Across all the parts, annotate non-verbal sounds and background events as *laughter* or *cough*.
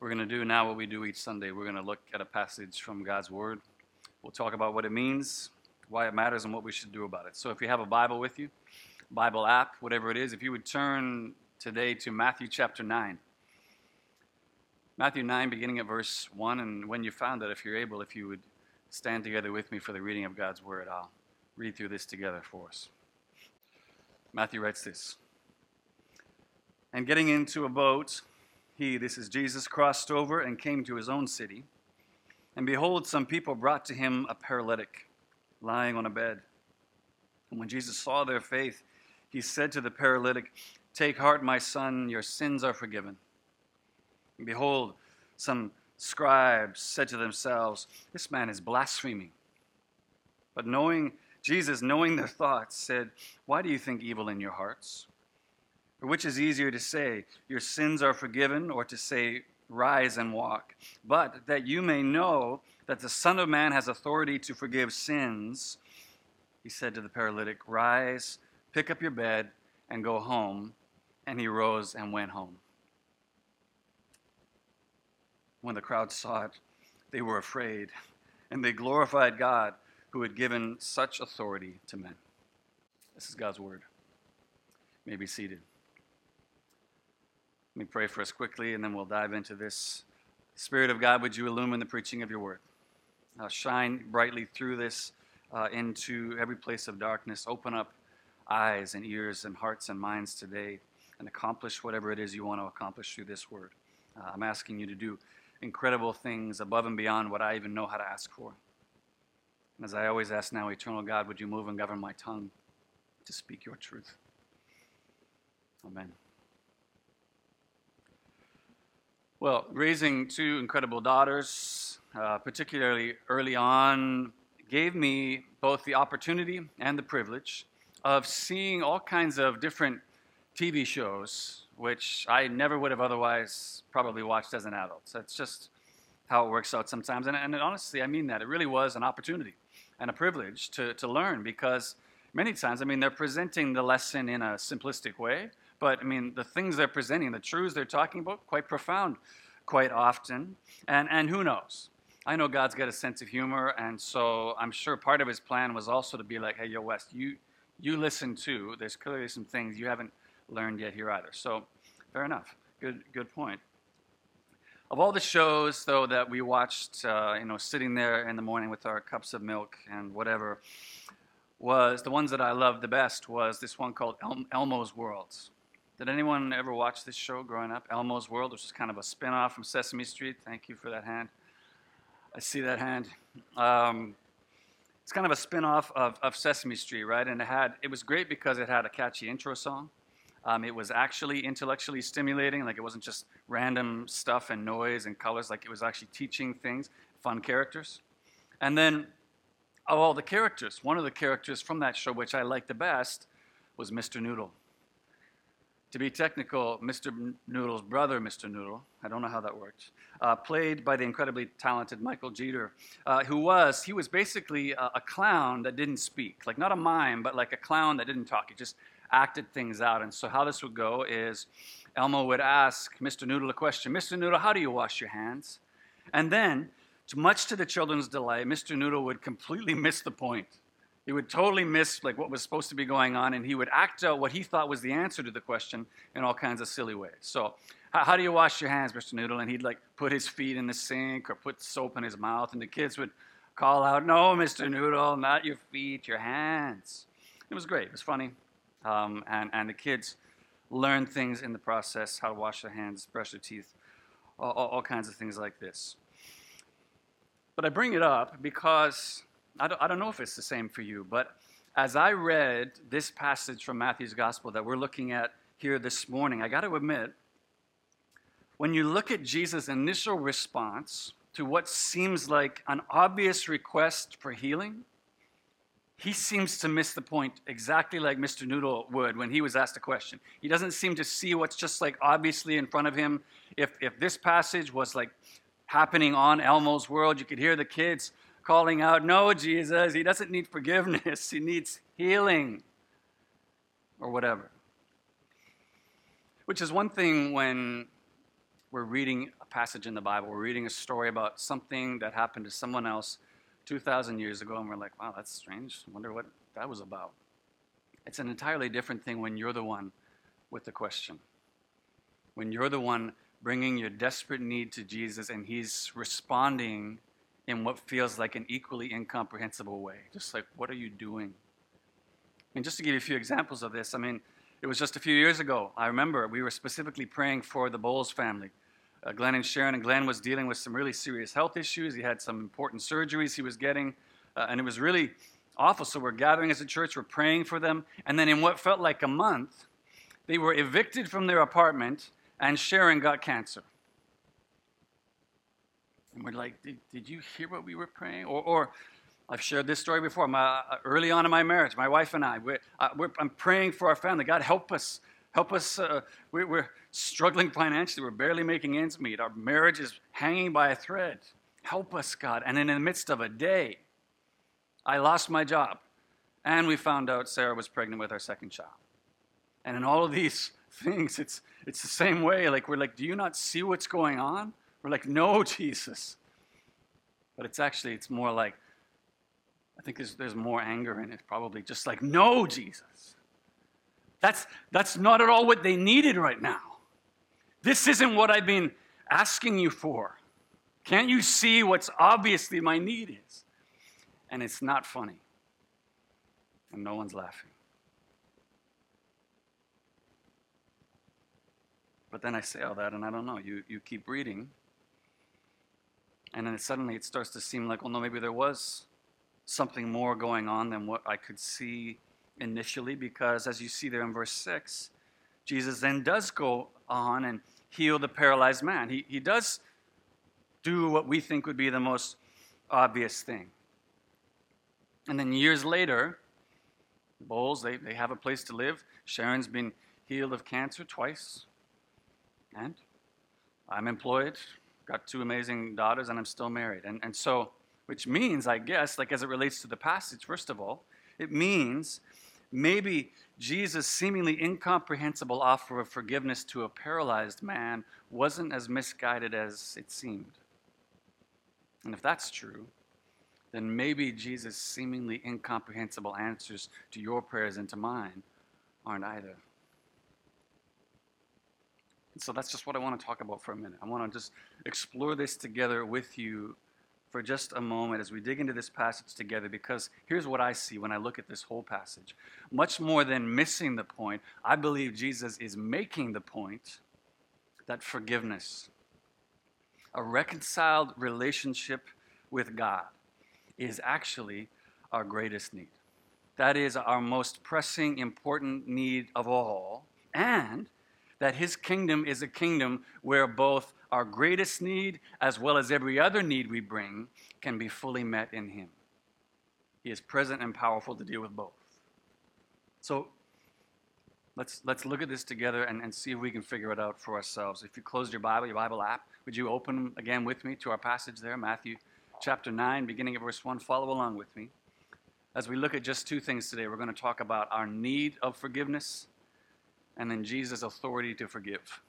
We're going to do now what we do each Sunday. We're going to look at a passage from God's Word. We'll talk about what it means, why it matters, and what we should do about it. So if you have a Bible with you, Bible app, whatever it is, if you would turn today to Matthew chapter 9. Matthew 9, beginning at verse 1. And when you found that, if you're able, if you would stand together with me for the reading of God's Word, I'll read through this together for us. Matthew writes this And getting into a boat, he, this is Jesus, crossed over and came to his own city. And behold, some people brought to him a paralytic lying on a bed. And when Jesus saw their faith, he said to the paralytic, Take heart, my son, your sins are forgiven. And behold, some scribes said to themselves, This man is blaspheming. But knowing Jesus, knowing their thoughts, said, Why do you think evil in your hearts? Or which is easier to say, Your sins are forgiven, or to say, Rise and walk? But that you may know that the Son of Man has authority to forgive sins, he said to the paralytic, Rise, pick up your bed, and go home. And he rose and went home. When the crowd saw it, they were afraid, and they glorified God who had given such authority to men. This is God's word. May be seated. Let me pray for us quickly, and then we'll dive into this. Spirit of God, would you illumine the preaching of your word? Uh, shine brightly through this uh, into every place of darkness. Open up eyes and ears and hearts and minds today and accomplish whatever it is you want to accomplish through this word. Uh, I'm asking you to do incredible things above and beyond what I even know how to ask for. And as I always ask now, eternal God, would you move and govern my tongue to speak your truth? Amen. Well, raising two incredible daughters, uh, particularly early on, gave me both the opportunity and the privilege of seeing all kinds of different TV shows, which I never would have otherwise probably watched as an adult. So it's just how it works out sometimes. And, and honestly, I mean that. It really was an opportunity and a privilege to, to learn because many times, I mean, they're presenting the lesson in a simplistic way but I mean, the things they're presenting, the truths they're talking about, quite profound quite often. And, and who knows? I know God's got a sense of humor, and so I'm sure part of his plan was also to be like, hey, yo, West, you, you listen too. There's clearly some things you haven't learned yet here either. So, fair enough. Good, good point. Of all the shows, though, that we watched, uh, you know, sitting there in the morning with our cups of milk and whatever, was the ones that I loved the best was this one called El- Elmo's Worlds. Did anyone ever watch this show growing up? Elmo's World, which is kind of a spin off from Sesame Street. Thank you for that hand. I see that hand. Um, it's kind of a spin off of, of Sesame Street, right? And it, had, it was great because it had a catchy intro song. Um, it was actually intellectually stimulating, like it wasn't just random stuff and noise and colors, like it was actually teaching things, fun characters. And then, of all the characters, one of the characters from that show, which I liked the best, was Mr. Noodle. To be technical, Mr. Noodle's brother, Mr. Noodle, I don't know how that worked, uh, played by the incredibly talented Michael Jeter, uh, who was, he was basically a, a, clown that didn't speak. Like not a mime, but like a clown that didn't talk. He just acted things out. And so how this would go is Elmo would ask Mr. Noodle a question Mr. Noodle, how do you wash your hands? And then, much to the children's delight, Mr. Noodle would completely *laughs* miss the point he would totally miss like what was supposed to be going on and he would act out what he thought was the answer to the question in all kinds of silly ways. So how, do you wash your hands mr noodle? And he'd like put his feet in the sink or put soap in his mouth and the kids would call out no mr noodle not your feet your hands. It was great. It was funny. Um, and, and the kids learned things in the process how to wash their hands brush their teeth all, all, all kinds of things like this. But i bring it up because I don't, I don't know if it's the same for you, but as I read this passage from Matthew's gospel that we're looking at here this morning, I got to admit, when you look at Jesus' initial response to what seems like an obvious request for healing, he seems to miss the point exactly like Mr. Noodle would when he was asked a question. He doesn't seem to see what's just like obviously in front of him. If, if this passage was like happening on Elmo's world, you could hear the kids calling out, No, Jesus, he doesn't need forgiveness, *laughs* he needs healing, or whatever. Which is one thing when we're reading a passage in the Bible. We're reading a story about something that happened to someone else 2,000 years ago, and we're like, wow, that's strange. I wonder what that was about. It's an entirely different thing when you're the one with the question. When you're the one bringing your desperate need to Jesus and he's responding in what feels like an equally incomprehensible way. Just like, what are you doing? And just to give you a few examples of this, I mean, it was just a few years ago. I remember we were specifically praying for the Bowles family. Uh, Glenn and Sharon, and Glenn was dealing with some really serious health issues. He had some important surgeries he was getting, uh, and it was really awful. So we're gathering as a church, we're praying for them. And then in what felt like a month, they were evicted from their apartment, and Sharon got cancer. And we're like, did, did you hear what we were praying? Or, or I've shared this story before. My, uh, early on in my marriage, my wife and I, we're, uh, we're, I'm praying for our family. God, help us. Help us. Uh, we're, we're struggling financially. We're barely making ends meet. Our marriage is hanging by a thread. Help us, God. And in the midst of a day, I lost my job. And we found out Sarah was pregnant with our second child. And in all of these *laughs* things, it's, it's the same way. Like, we're like, do you not see what's going on? We're like, no, *laughs* Jesus. But it's actually, it's more like, I think there's, there's more anger in it, probably. Just like, no, Jesus. That's, that's not at all what they needed right now. This isn't what I've been asking you for. Can't you see what's obviously my need is? And it's not funny. And no one's laughing. But then I say all that, and I don't know. You, you keep reading, and then suddenly it starts to seem like, well, no, maybe there was something more going on than what I could see initially, because as you see there in verse 6, Jesus then does go on and heal the paralyzed man. He, he does do what we think would be the most obvious thing. And then years later, Bowles, they, they have a place to live. Sharon's been healed of cancer twice. And I'm employed, got two amazing daughters, and I'm still married. And, and so which means, I guess, like as it relates to the passage, first of all, it means maybe Jesus' seemingly incomprehensible offer of forgiveness to a paralyzed man wasn't as misguided as it seemed. And if that's true, then maybe Jesus' seemingly incomprehensible answers to your prayers and to mine aren't either. So that's just what I want to talk about for a minute. I want to just explore this together with you for just a moment as we dig into this passage together because here's what I see when I look at this whole passage. Much more than missing the point, I believe Jesus is making the point that forgiveness, a reconciled relationship with God, is actually our greatest need. That is our most pressing, important need of all. And that his kingdom is a kingdom where both our greatest need as well as every other need we bring can be fully met in him. He is present and powerful to deal with both. So let's, let's look at this together and, and see if we can figure it out for ourselves. If you closed your Bible, your Bible app, would you open again with me to our passage there, Matthew chapter 9, beginning at verse 1? Follow along with me. As we look at just two things today, we're going to talk about our need of forgiveness and then Jesus' authority to forgive.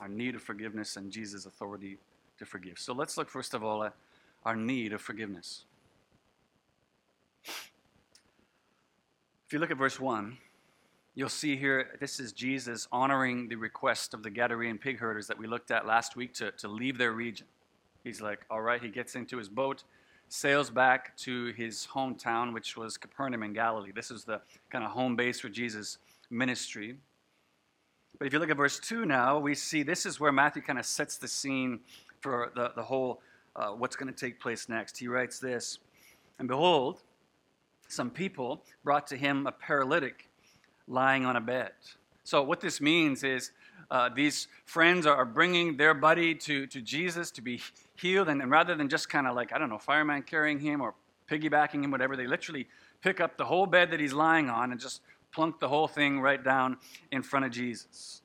Our need of forgiveness and Jesus' authority to forgive. So let's look first of all at our need of forgiveness. If you look at verse 1, you'll see here this is Jesus honoring the request of the Gadarene pig herders that we looked at last week to, to leave their region. He's like, all right, he gets into his boat sails back to his hometown, which was Capernaum in Galilee. This is the kind of home base for Jesus' ministry. But if you look at verse 2 now, we see this is where Matthew kind of sets the scene for the, the whole uh, what's going to take place next. He writes this And behold, some people brought to him a paralytic lying on a bed. So, what this means is uh, these friends are bringing their buddy to, to Jesus to be healed. And, and rather than just kind of like, I don't know, fireman carrying him or piggybacking him, whatever, they literally pick up the whole bed that he's lying on and just plunk the whole thing right down in front of Jesus.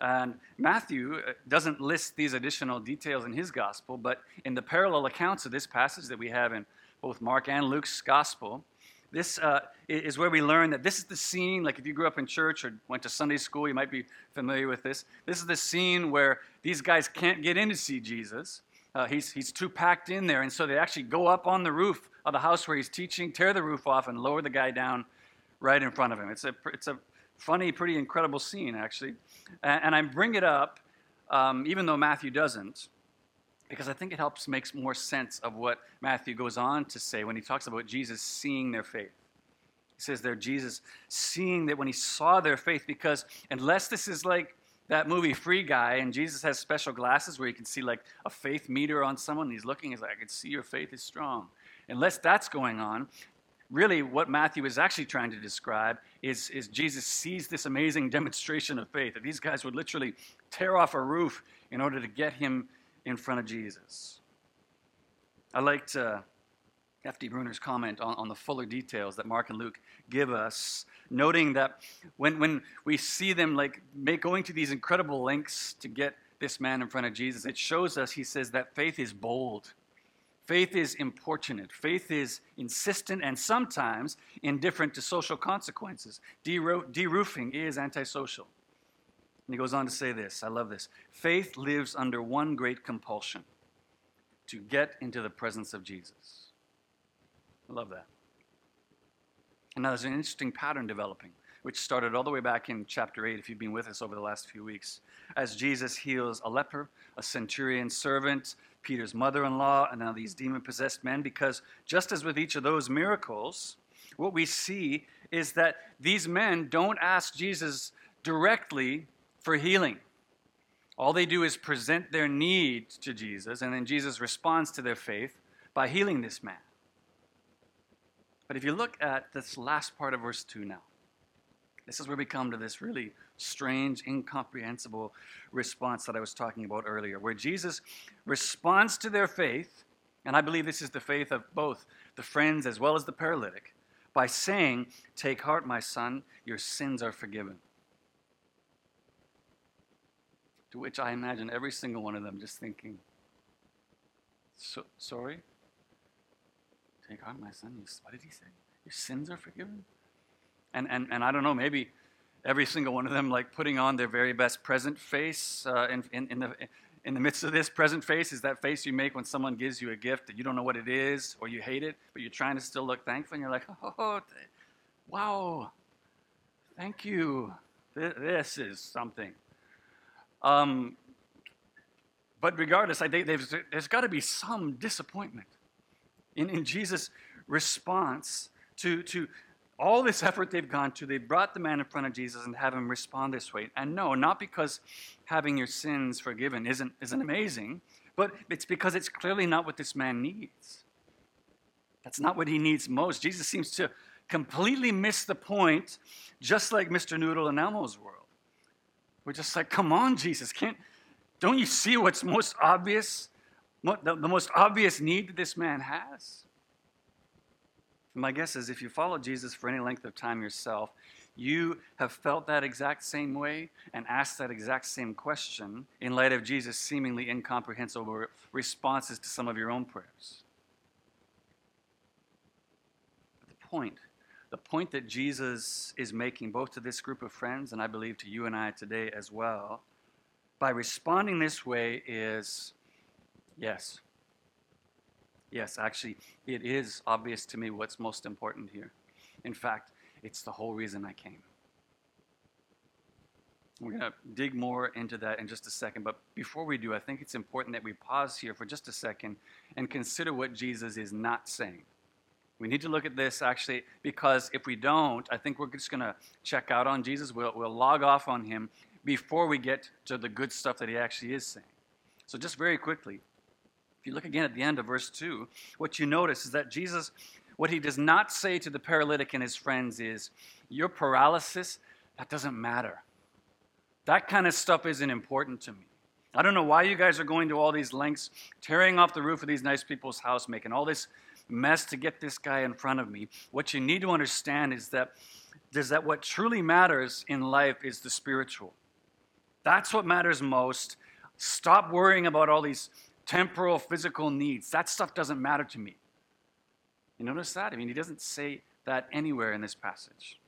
And Matthew uh, doesn't list these additional details in his gospel, but in the parallel accounts of this passage that we have in both Mark and Luke's gospel, This uh, is where we learn that this is the scene, like if you grew up in church or went to Sunday school, you might be familiar with this. This is the scene where these guys can't get in to see Jesus. Uh, he's, he's too packed in there, and so they actually go up on the roof of the house where he's teaching, tear the roof off, and lower the guy down right in front of him. It's a, it's a funny, pretty incredible scene, actually. And, and I bring it up, um, even though Matthew doesn't, because I think it helps makes more sense of what Matthew goes on to say when he talks about Jesus seeing their faith. He says there, Jesus seeing that when he saw their faith, because unless this is like that movie Free Guy, and Jesus has special glasses where you can see like a faith meter on someone, and he's looking, he's like, I can see your faith is strong. Unless that's going on, really what Matthew is actually trying to describe is, is Jesus sees this amazing *laughs* demonstration of faith, that these guys would literally tear off a roof in order to get him in front of Jesus. I liked uh, F.D. Bruner's comment on, on the fuller details that Mark and Luke give us, noting that when, when we see them like make, going to these incredible lengths to get this man in front of Jesus, it shows us, he says, that faith is bold. Faith is importunate. Faith is insistent and sometimes indifferent to social consequences. De-roofing is antisocial. And he goes on to say this I love this. Faith lives under one great compulsion to get into the presence of Jesus. I love that. And now there's an interesting pattern developing, which started all the way back in chapter 8, if you've been with us over the last few weeks, as Jesus heals a leper, a centurion servant, Peter's mother in law, and now these demon possessed men, because just as with each of those miracles, what we see is that these men don't ask Jesus directly for healing. All they do is present their need to Jesus, and then Jesus responds to their faith by healing this man. But if you look at this last part of verse 2 now, this is where we come to this really strange, incomprehensible response that I was talking about earlier, where Jesus responds to their faith, and I believe this is the faith of both the friends as well as the paralytic, by saying, Take heart, my son, your sins are forgiven. To which I imagine every single one of them just thinking, so, sorry? Take heart, my son. What did he say? Your sins are forgiven? And, and, and I don't know, maybe every single one of them like putting on their very best present face uh, in, in, in, the, in the midst of this present face is that face you make when someone gives you a gift that you don't know what it is or you hate it, but you're trying to still look thankful and you're like, *laughs* oh, wow, thank you. This is something. Um, but regardless, I think there's got to be some disappointment in, in Jesus' response to, to all this effort they've gone to. They brought the man in front of Jesus and have him respond this way. And no, not because having your sins forgiven isn't, isn't amazing, but it's because it's clearly not what this man needs. That's not what he needs most. Jesus seems to completely miss the point, just like Mr. Noodle in Elmo's world. We're just like, come on, Jesus, can't, don't you see what's most obvious? What, the, the most obvious need that this man has? My guess is if you follow Jesus for any length of time yourself, you have felt that exact same way and asked that exact same question in light of Jesus' seemingly incomprehensible responses to some of your own prayers. But the point the point that Jesus is making, both to this group of friends and I believe to you and I today as well, by responding this way is yes. Yes, actually, it is obvious to me what's most important here. In fact, it's the whole reason I came. We're going to dig more into that in just a second. But before we do, I think it's important that we pause here for just a second and consider what Jesus is not saying. We need to look at this actually because if we don't, I think we're just going to check out on Jesus. We'll, we'll log off on him before we get to the good stuff that he actually is saying. So, just very quickly, if you look again at the end of verse 2, what you notice is that Jesus, what he does not say to the paralytic and his friends is, Your paralysis, that doesn't matter. That kind of stuff isn't important to me. I don't know why you guys are going to all these lengths, tearing off the roof of these nice people's house, making all this mess to get this guy in front of me. What you need to understand is that, is that what truly matters in life is the spiritual. That's what matters most. Stop worrying about all these temporal, physical needs. That stuff doesn't matter to me. You notice that? I mean, he doesn't say that anywhere in this passage.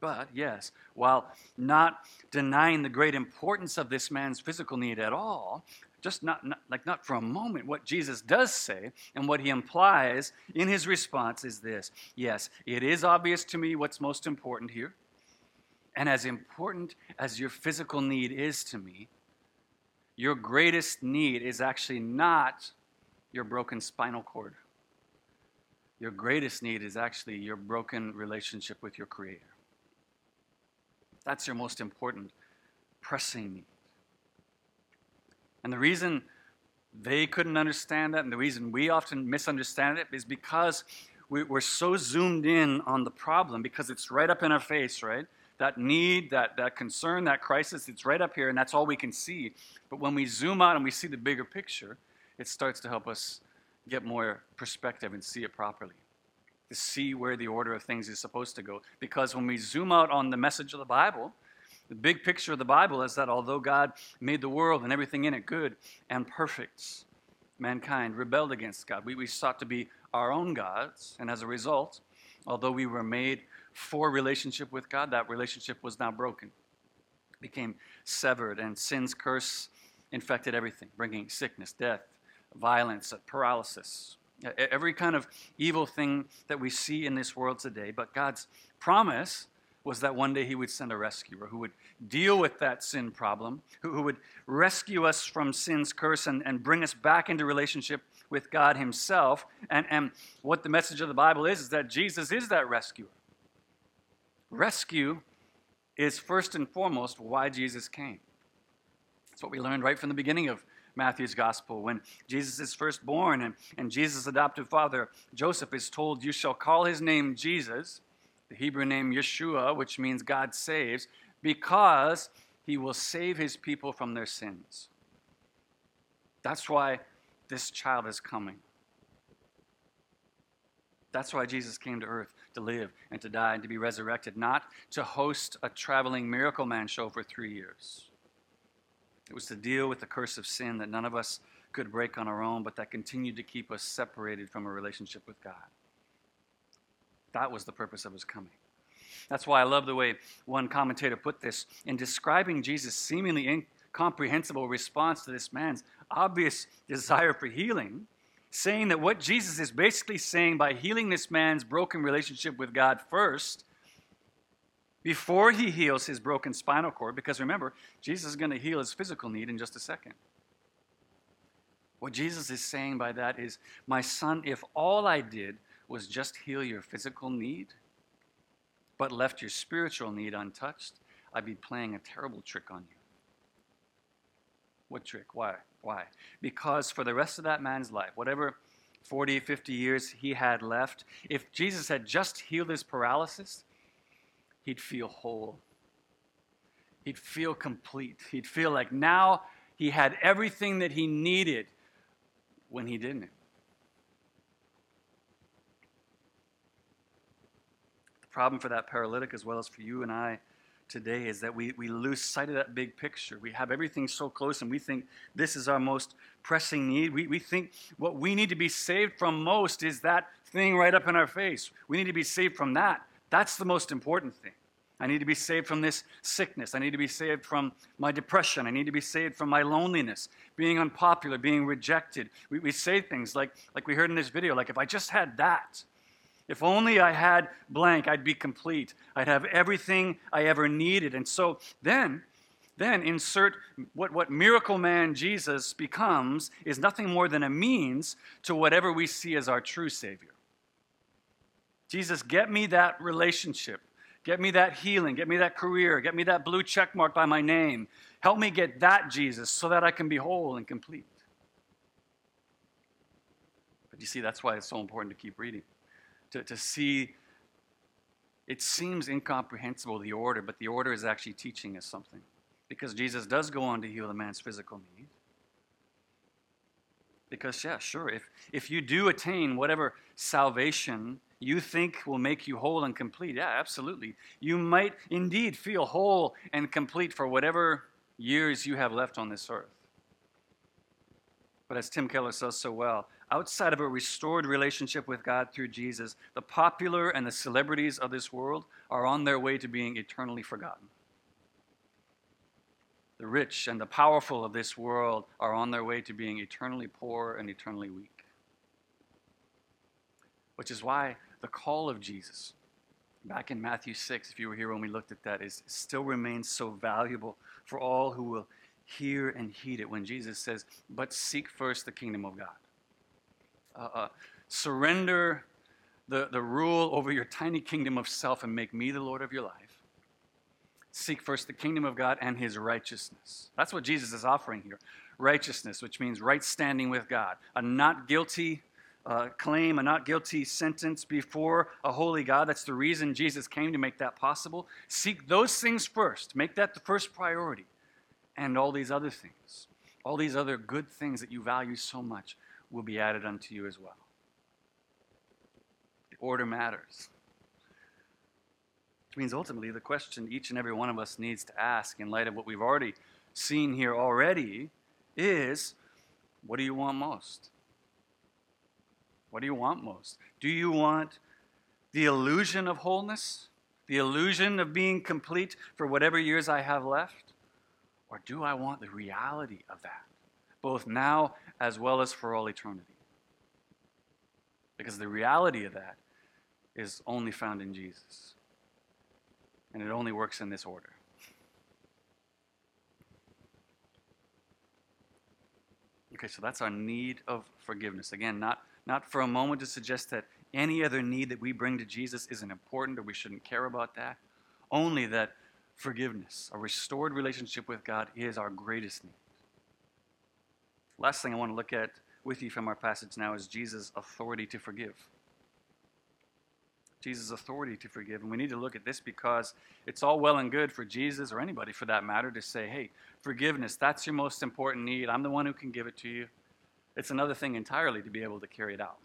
But yes, while not denying the great importance of this man's physical need at all, just not, not, like not for a moment, what Jesus does say and what he implies in his response is this Yes, it is obvious to me what's most important here. And as important as your physical need is to me, your greatest need is actually not your broken spinal cord. Your greatest need is actually your broken relationship with your Creator. That's your most important, pressing need. And the reason they couldn't understand that, and the reason we often misunderstand it, is because we're so zoomed in on the problem, because it's right up in our face, right? That need, that, that concern, that crisis, it's right up here, and that's all we can see. But when we zoom out and we see the bigger picture, it starts to help us get more perspective and see it properly, to see where the order of things is supposed to go. Because when we zoom out on the message of the Bible, the big picture of the Bible is that although God made the world and everything in it good and perfect, mankind rebelled against God. We, we sought to be our own gods, and as a result, although we were made for relationship with God, that relationship was now broken, became severed, and sin's curse infected everything, bringing sickness, death, violence, paralysis, every kind of evil thing that we see in this world today. But God's promise was that one day he would send a rescuer who would deal with that sin problem, who, who would rescue us from sin's curse and, and bring us back into relationship with God himself. And, and what the message of the Bible is, is that Jesus is that rescuer. Rescue is first and foremost why Jesus came. That's what we learned right from the beginning of Matthew's gospel. When Jesus is first born and, and Jesus' adoptive father, Joseph, is told, You shall call his name Jesus, the Hebrew name Yeshua, which means God saves, because he will save his people from their sins. That's why this child is coming. That's why Jesus came to earth to live and to die and to be resurrected, not to host a traveling miracle man show for three years. It was to deal with the curse of sin that none of us could break on our own, but that continued to keep us separated from a relationship with God. That was the purpose of his coming. That's why I love the way one commentator put this in describing Jesus' seemingly incomprehensible response to this man's obvious desire for healing saying that what Jesus is basically saying by healing this man's broken relationship with God first, before he heals his broken spinal cord, because remember, Jesus is going to heal his physical need in just a second. What Jesus is saying by that is, My son, if all I did was just heal your physical need, but left your spiritual need untouched, I'd be playing a terrible trick on you. What trick? Why? Why? Because for the rest of that man's life, whatever 40, 50 years he had left, if Jesus had just healed his paralysis, he'd feel whole. He'd feel complete. He'd feel like now he had everything that he needed when he didn't. Problem for that paralytic, as well as for you and I, today is that we, we lose sight of that big picture. We have everything so close and we think this is our most pressing need. We, we think what we need to be saved from most is that thing right up in our face. We need to be saved from that. That's the most important thing. I need to be saved from this sickness. I need to be saved from my depression. I need to be saved from my loneliness, being unpopular, being rejected. We, we say things like, like we heard in this video, like, if I just had that, if only I had blank, I'd be complete. I'd have everything I ever needed. And so then, then insert what, what miracle man Jesus becomes is nothing more than a means to whatever we see as our true Savior. Jesus, get me that relationship. Get me that healing. Get me that career. Get me that blue check mark by my name. Help me get that, Jesus, so that I can be whole and complete. But you see, that's why it's so important to keep reading to, to see it seems incomprehensible, the order, but the order is actually teaching us something. Because Jesus does go on to heal the man's physical need. Because, yeah, sure, if, if you do attain whatever salvation you think will make you whole and complete, yeah, absolutely. You might indeed feel whole and complete for whatever years you have left on this earth. But as Tim Keller says so well, outside of a restored relationship with God through Jesus, the popular and the celebrities of this world are on their way to being eternally forgotten. The rich and the powerful of this world are on their way to being eternally poor and eternally weak. Which is why the call of Jesus, back in Matthew 6, if you were here when we looked at that, is still remains so valuable for all who will hear and heed it when Jesus says, But seek first the kingdom of God. Uh, uh, surrender the, the rule over your tiny kingdom of self and make me the Lord of your life. Seek first the kingdom of God and his righteousness. That's what Jesus is offering here. Righteousness, which means right standing with God, a not guilty uh, claim, a not guilty sentence before a holy God. That's the reason Jesus came to make that possible. Seek those things first, make that the first priority and all these other things, all these other good things that you value so much, will be added unto you as well. The order matters. Which means ultimately the question each and every one of us needs to ask in light of what we've already seen here already is what do you want most? What do you want most? Do you want the illusion of wholeness? The illusion of being complete for whatever years I have left? Or do I want the reality of that, both now as well as for all eternity? Because the reality of that is only found in Jesus. And it only works in this order. Okay, so that's our need of forgiveness. Again, not, not for a moment to suggest that any other need that we bring to Jesus isn't important or we shouldn't care about that. Only that forgiveness, a restored relationship with God, is our greatest need. Last thing I want to look at with you from our passage now is Jesus' authority to forgive. Jesus' authority to forgive. And we need to look at this because it's all well and good for Jesus or anybody for that matter to say, hey, forgiveness, that's your most important need. I'm the one who can give it to you. It's another thing entirely to be able to carry it out.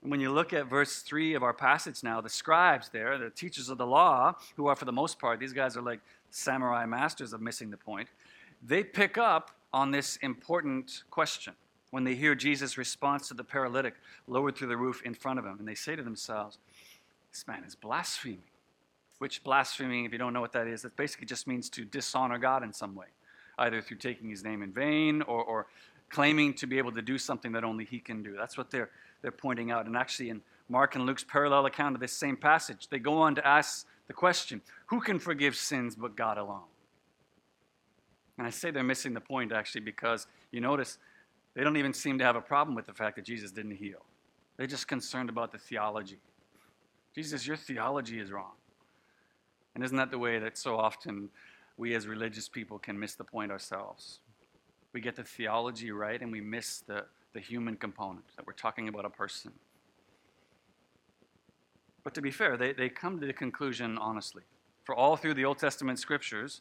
When you look at verse 3 of our passage now, the scribes there, the teachers of the law, who are for the most part, these guys are like samurai masters of missing the point, they pick up on this important question when they hear Jesus' response to the paralytic lowered through the roof in front of him. And they say to themselves, This man is blaspheming. Which blaspheming, if you don't know what that is, that basically just means to dishonor God in some way, either through taking his name in vain or, or claiming to be able to do something that only he can do. That's what they're they're pointing out. And actually, in Mark and Luke's parallel account of this same passage, they go on to ask the question who can forgive sins but God alone? And I say they're missing the point actually because you notice they don't even seem to have a problem with the fact that Jesus didn't heal. They're just concerned about the theology. Jesus, your theology is wrong. And isn't that the way that so often we as religious people can miss the point ourselves? We get the theology right and we miss the, the human component, that we're talking about a person. But to be fair, they, they come to the conclusion honestly. For all through the Old Testament scriptures,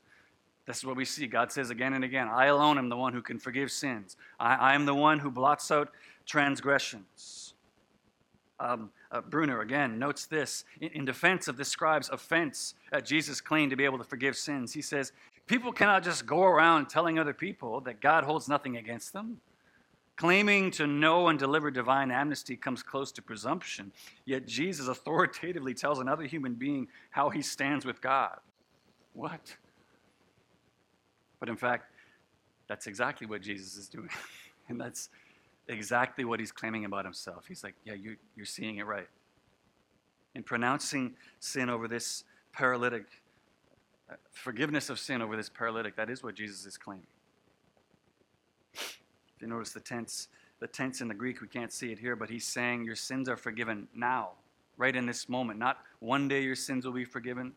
this is what we see. God says again and again, I alone am the one who can forgive sins. I, am the one who blots out transgressions. Um, uh, Bruner again notes this in, in defense of the scribe's offense at Jesus' claim to be able to forgive sins. He says, People cannot just go around telling other people that God holds nothing against them. Claiming to know and deliver divine amnesty comes close to presumption, yet Jesus authoritatively tells another human being how he stands with God. What? But in fact, that's exactly what Jesus is doing. *laughs* and that's exactly what he's claiming about himself. He's like, Yeah, you, you're seeing it right. In pronouncing sin over this paralytic, uh, forgiveness of sin over this paralytic, that is what Jesus is claiming. If you notice the tense, the tense in the Greek, we can't see it here, but he's saying your sins are forgiven now, right in this moment. Not one day your sins will be forgiven.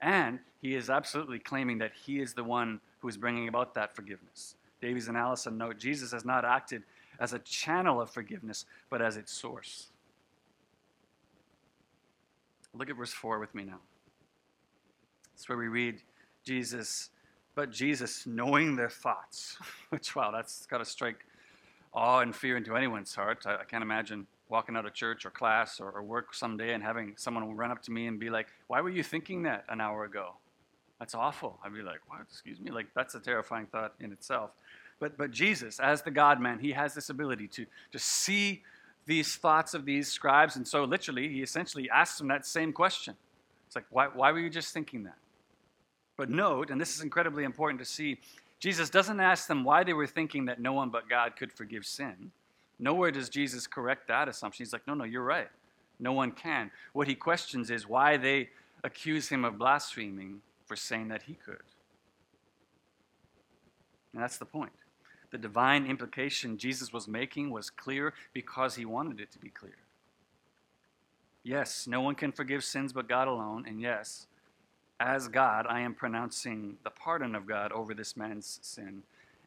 And he is absolutely claiming that he is the one who is bringing about that forgiveness. Davies and Allison note Jesus has not acted as a channel of forgiveness, but as its source. Look at verse 4 with me now. It's where we read Jesus but Jesus, knowing their thoughts, *laughs* which, wow, that's got to strike awe and fear into anyone's heart. I, I can't imagine walking out of church or class or, or, work someday and having someone run up to me and be like, Why were you thinking that an hour ago? That's awful. I'd be like, What? Excuse me? Like, that's a terrifying thought in itself. But, but Jesus, as the God man, he has this ability to, to see these thoughts of these scribes. And so, literally, he essentially asks them that same question. It's like, why, why were you just thinking that? But note, and this is incredibly important to see, Jesus doesn't ask them why they were thinking that no one but God could forgive sin. Nowhere does Jesus correct that assumption. He's like, no, no, you're right. No one can. What he questions is why they accuse him of blaspheming for saying that he could. And that's the point. The divine implication Jesus was making was clear because he wanted it to be clear. Yes, no one can forgive sins but God alone. And yes, as God, I am pronouncing the pardon of God over this man's sin.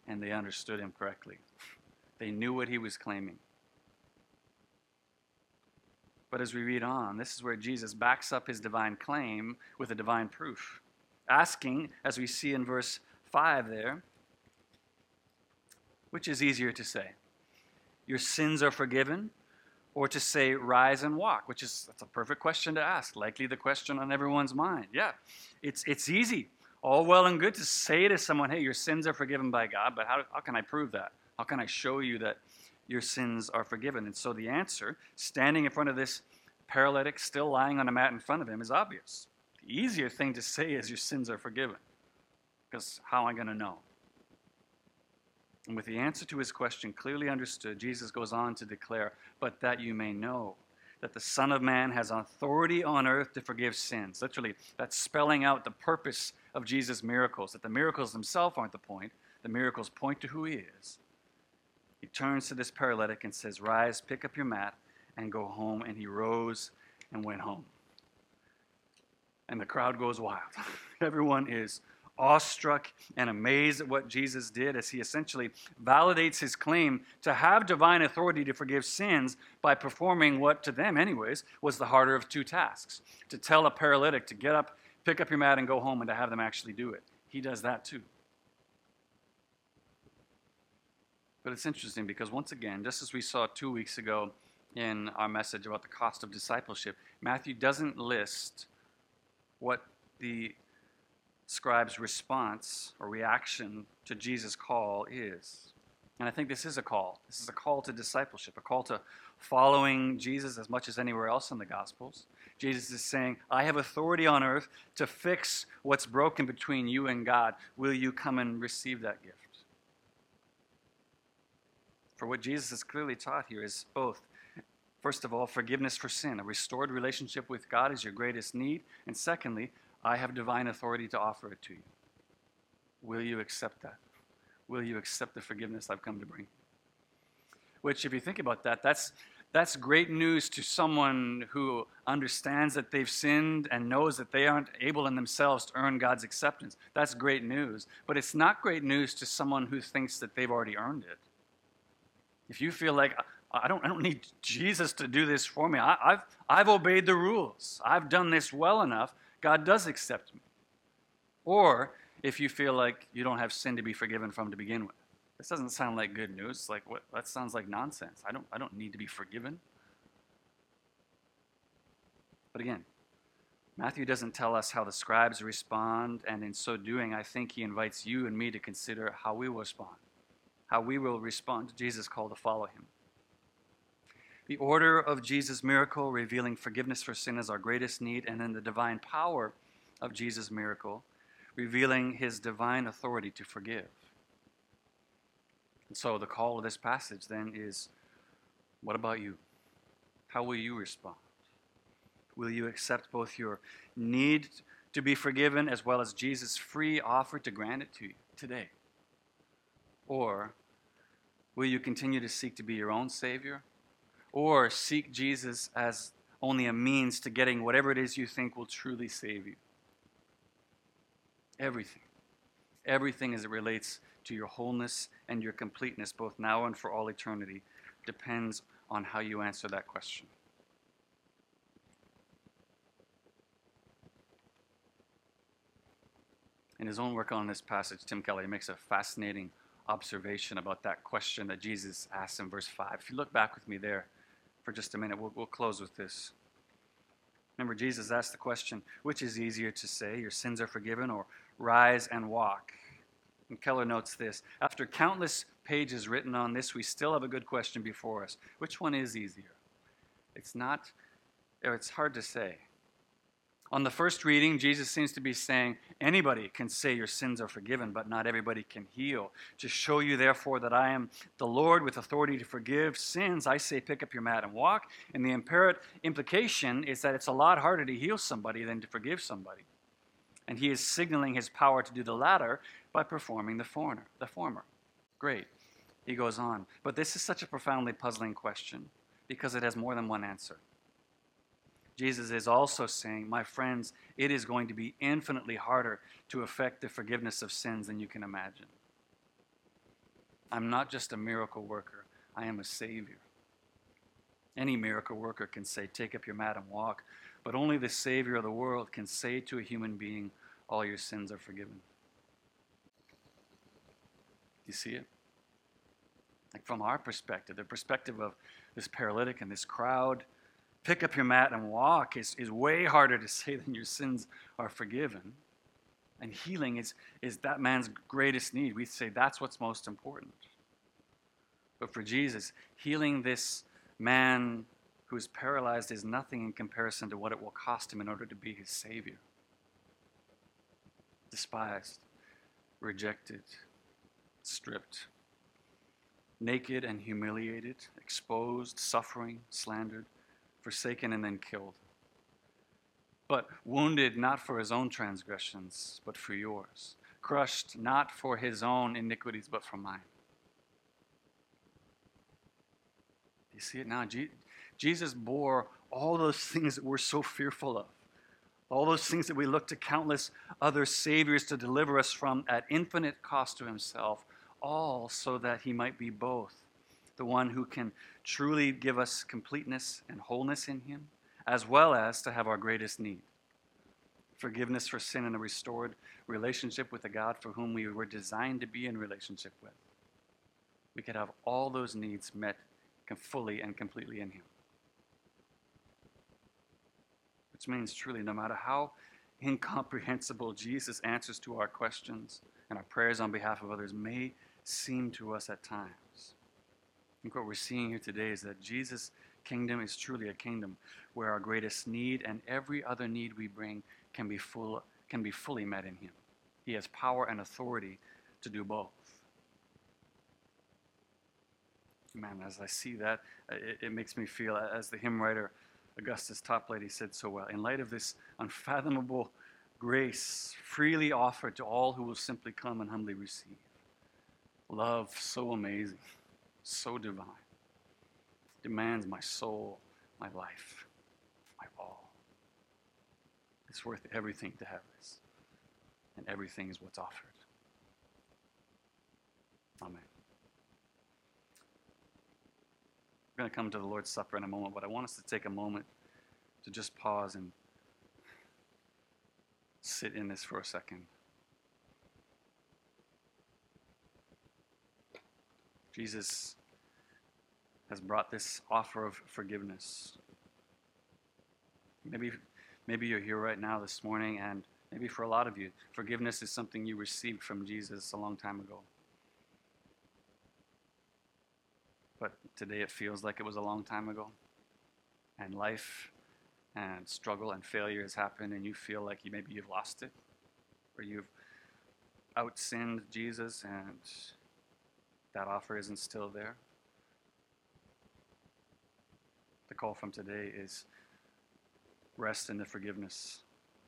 And they understood him correctly. They knew what he was claiming. But as we read on, this is where Jesus backs up his divine claim with a divine proof, asking, as we see in verse 5 there, which is easier to say? Your sins are forgiven, or to say, rise and walk, which is that's a perfect question to ask, likely the question on everyone's mind. Yeah, it's, it's easy, all well and good to say to someone, hey, your sins are forgiven by God, but how, how can I prove that? How can I show you that your sins are forgiven? And so the answer, standing in front of this paralytic still lying on a mat in front of him, is obvious. The easier thing to say is, your sins are forgiven. Because how am I going to know? And with the answer to his question clearly understood, Jesus goes on to declare, But that you may know that the Son of Man has authority on earth to forgive sins. Literally, that's spelling out the purpose of Jesus' miracles, that the miracles themselves aren't the point, the miracles point to who he is. He turns to this paralytic and says, Rise, pick up your mat, and go home. And he rose and went home. And the crowd goes wild. *laughs* Everyone is awestruck and amazed at what Jesus did as he essentially validates his claim to have divine authority to forgive sins by performing what, to them, anyways, was the harder of two tasks to tell a paralytic to get up, pick up your mat, and go home, and to have them actually do it. He does that too. But it's interesting because, once again, just as we saw two weeks ago in our message about the cost of discipleship, Matthew doesn't list what the scribe's response or reaction to Jesus' call is. And I think this is a call. This is a call to discipleship, a call to following Jesus as much as anywhere else in the Gospels. Jesus is saying, I have authority on earth to fix what's broken between you and God. Will you come and receive that gift? For what Jesus has clearly taught here is both First of all, forgiveness for sin. A restored relationship with God is your greatest need. And secondly, I have divine authority to offer it to you. Will you accept that? Will you accept the forgiveness I've come to bring? Which, if you think about that, that's, that's great news to someone who understands that they've sinned and knows that they aren't able in themselves to earn God's acceptance. That's great news. But it's not great news to someone who thinks that they've already earned it. If you feel like, I don't, I don't need Jesus to do this for me, I, I've, I've obeyed the rules, I've done this well enough, God does accept me. Or if you feel like you don't have sin to be forgiven from to begin with. This doesn't sound like good news. Like what that sounds like nonsense. I don't I don't need to be forgiven. But again, Matthew doesn't tell us how the scribes respond, and in so doing, I think he invites you and me to consider how we will respond, how we will respond to Jesus' call to follow him. The order of Jesus' miracle, revealing forgiveness for sin as our greatest need, and then the divine power of Jesus' miracle, revealing his divine authority to forgive. And so the call of this passage then is what about you? How will you respond? Will you accept both your need to be forgiven as well as Jesus' free offer to grant it to you today? Or will you continue to seek to be your own Savior or seek Jesus as only a means to getting whatever it is you think will truly save you. Everything. Everything as it relates to your wholeness and your completeness, both now and for all eternity, depends on how you answer that question. In his own work on this passage, Tim Keller makes a fascinating observation about that question that Jesus asked in verse 5. If you look back with me there, for just a minute. We'll, we'll close with this. Remember, Jesus asked the question which is easier to say, your sins are forgiven, or rise and walk? And Keller notes this After countless pages written on this, we still have a good question before us. Which one is easier? It's not, or it's hard to say. On the first reading, Jesus seems to be saying, Anybody can say your sins are forgiven, but not everybody can heal. To show you, therefore, that I am the Lord with authority to forgive sins, I say, pick up your mat and walk. And the imperative implication is that it's a lot harder to heal somebody than to forgive somebody. And he is signaling his power to do the latter by performing the, foreigner, the former. Great. He goes on. But this is such a profoundly puzzling question because it has more than one answer. Jesus is also saying, My friends, it is going to be infinitely harder to effect the forgiveness of sins than you can imagine. I'm not just a miracle worker, I am a Savior. Any miracle worker can say, Take up your mat and walk, but only the Savior of the world can say to a human being, All your sins are forgiven. Do you see it? Like from our perspective, the perspective of this paralytic and this crowd, pick up your mat and walk is, is way harder to *laughs* say than your sins are forgiven. And healing is, is that man's greatest need. We say that's what's most important. But for Jesus, healing this man who is paralyzed is nothing in comparison to what it will cost him in order to be his Savior. Despised, rejected, stripped, naked and humiliated, exposed, suffering, slandered forsaken, and then killed. But wounded not for his own transgressions, but for yours. Crushed not for his own iniquities, but for mine. You see it now? Jesus bore all those things that we're so fearful of. All those things that we look to countless other saviors to deliver us from at infinite cost to himself, all so that he might be both the one who can truly give us completeness and wholeness in Him, as well as to have our greatest need forgiveness for sin and a restored relationship with the God for whom we were designed to be in relationship with. We could have all those needs met fully and completely in Him. Which means, truly, no matter how incomprehensible Jesus' answers to our questions and our prayers on behalf of others may seem to us at times, think what we're seeing here today is that Jesus' kingdom is truly a kingdom where our greatest need and every other need we bring can be, full, can be fully met in Him. He has power and authority to do both. Man, as I see that, uh, it, it makes me feel, as the hymn writer Augustus Toplady said so well, in light of this unfathomable grace freely offered to all who will simply come and humbly receive. Love so amazing so divine, demands my soul, my life, my all. It's worth everything to have this, and everything is what's offered. Amen. We're going to come to the Lord's Supper in a moment, but I want us to take a moment to just pause and sit in this for a second. Jesus has brought this offer of forgiveness. Maybe, maybe you're here right now this morning, and maybe for a lot of you, forgiveness is something you received from Jesus a long time ago. But today it feels like it was a long time ago. And life and struggle and failure has happened, and you feel like you, maybe you've lost it, or you've outsinned Jesus, and that offer isn't still there. The call from today is rest in the forgiveness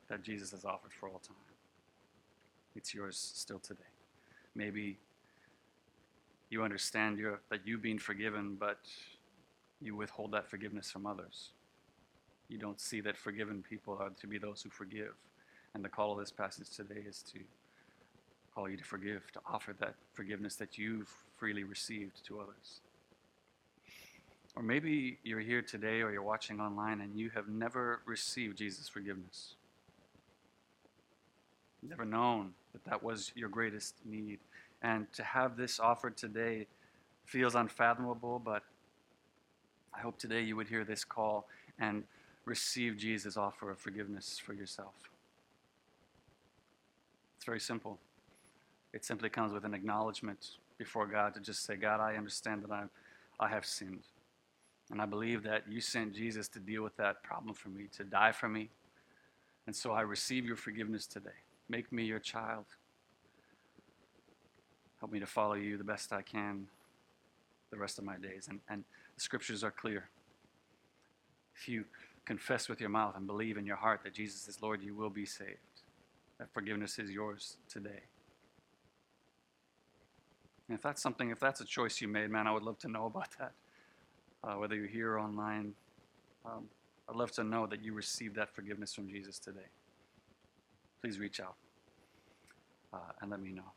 that Jesus has offered for all time. It's yours still today. Maybe you understand your, that you've been forgiven, but you withhold that forgiveness from others. You don't see that forgiven people are to be those who forgive. And the call of this passage today is to call you to forgive, to offer that forgiveness that you've freely received to others. Or maybe you're here today or you're watching online and you have never received Jesus' forgiveness. Never known that that was your greatest need. And to have this offered today feels unfathomable, but I hope today you would hear this call and receive Jesus' offer of forgiveness for yourself. It's very simple. It simply comes with an acknowledgement before God to just say, God, I understand that I, I have sinned. And I believe that you sent Jesus to deal with that problem for me, to die for me. And so I receive your forgiveness today. Make me your child. Help me to follow you the best I can the rest of my days. And, and the scriptures are clear. If you confess with your mouth and believe in your heart that Jesus is Lord, you will be saved. That forgiveness is yours today. And if that's something, if that's a choice you made, man, I would love to know *laughs* about that. Uh, whether you're here or online, um, I'd love to know that you received that forgiveness from Jesus today. Please reach out uh, and let me know.